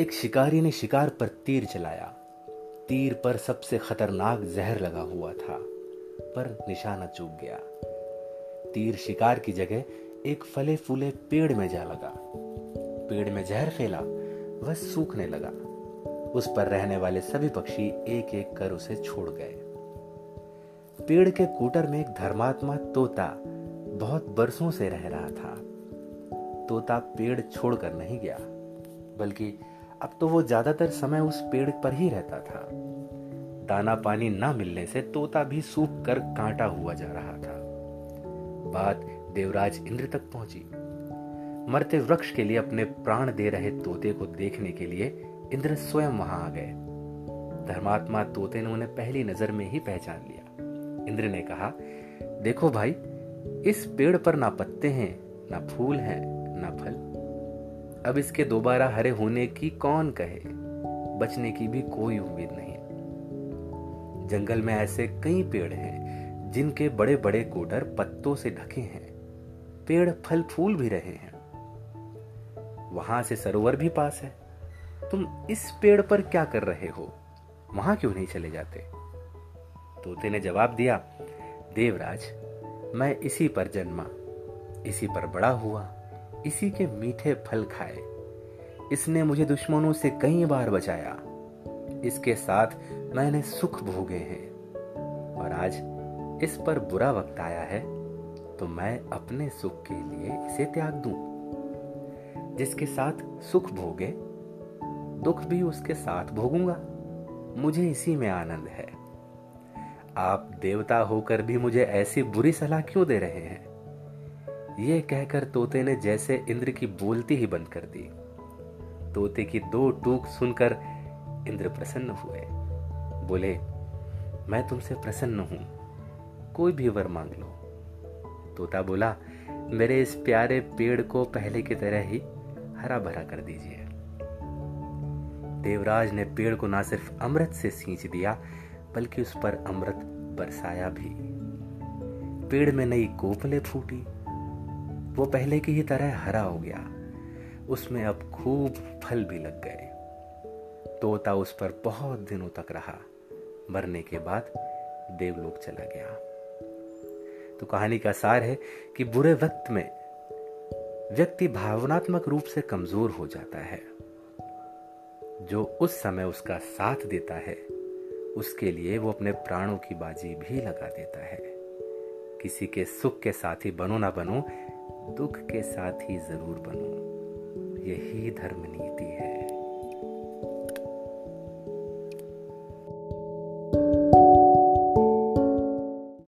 एक शिकारी ने शिकार पर तीर चलाया। तीर पर सबसे खतरनाक जहर लगा हुआ था, पर निशाना चूक गया। तीर शिकार की जगह एक फले फूले पेड़ में जा लगा। पेड़ में जहर फैला, वह सूखने लगा। उस पर रहने वाले सभी पक्षी एक एक कर उसे छोड़ गए। पेड़ के कूटर में एक धर्मात्मा तोता बहुत बरसों से रह रहा था। तोता पेड़ छोड़कर नहीं गया, बल्कि अब तो वो ज़्यादातर समय उस पेड़ पर ही रहता था। दाना पानी ना मिलने से तोता भी सूख कर कांटा हुआ जा रहा था। बात देवराज इंद्र तक पहुँची। मरते वृक्ष के लिए अपने प्राण दे रहे तोते को देखने के लिए इंद्र स्वयं वहाँ आ गए। धर्मात्मा तोते ने उन्हें पहली नज़र में ही पहचान लिया। इंद्र ने कहा, देखो भाई, इस पेड़ पर ना पत्ते हैं, ना फूल हैं, ना फल। अब इसके दोबारा हरे होने की कौन कहे? बचने की भी कोई उम्मीद नहीं। जंगल में ऐसे कई पेड़ हैं, जिनके बड़े बड़े कोटर पत्तों से ढके हैं। पेड़ फल फूल भी रहे हैं। वहाँ से सरोवर भी पास है। तुम इस पेड़ पर क्या कर रहे हो? वहाँ क्यों नहीं चले जाते? तोते ने जवाब दिया, देवराज, मैं इसी पर जन्मा, इसी पर बड़ा हुआ। इसी के मीठे फल खाए। इसने मुझे दुश्मनों से कई बार बचाया। इसके साथ मैंने सुख भोगे हैं। और आज इस पर बुरा वक्त आया है तो मैं अपने सुख के लिए इसे त्याग दूँ। जिसके साथ सुख भोगे, दुख भी उसके साथ भोगूँगा। मुझे इसी में आनंद है। आप देवता होकर भी मुझे ऐसी बुरी सलाह क्यों दे रहे हैं? ये कहकर तोते ने जैसे इंद्र की बोलती ही बंद कर दी। तोते की दो टूक सुनकर इंद्र प्रसन्न हुए। बोले, मैं तुमसे प्रसन्न हूँ, कोई भी वर मांग लो। तोता बोला, मेरे इस प्यारे पेड़ को पहले की तरह ही हरा भरा कर दीजिए। देवराज ने पेड़ को ना सिर्फ़ अमृत से सींच दिया, बल्कि उस पर अमृत बरसाया भी। पेड़ में नई कोपले फूटी। वो पहले की ही तरह हरा हो गया। उसमें अब खूब फल भी लग गए। तोता उस पर बहुत दिनों तक रहा। मरने के बाद देवलोक चला गया। तो कहानी का सार है कि बुरे वक्त में व्यक्ति भावनात्मक रूप से कमज़ोर हो जाता है। जो उस समय उसका साथ देता है, उसके लिए वो अपने प्राणों की बाजी भी लगा देता है। किसी के सुख के साथी बनो ना बनो दुख के साथ ही ज़रूर बनो। यही धर्म नीति है।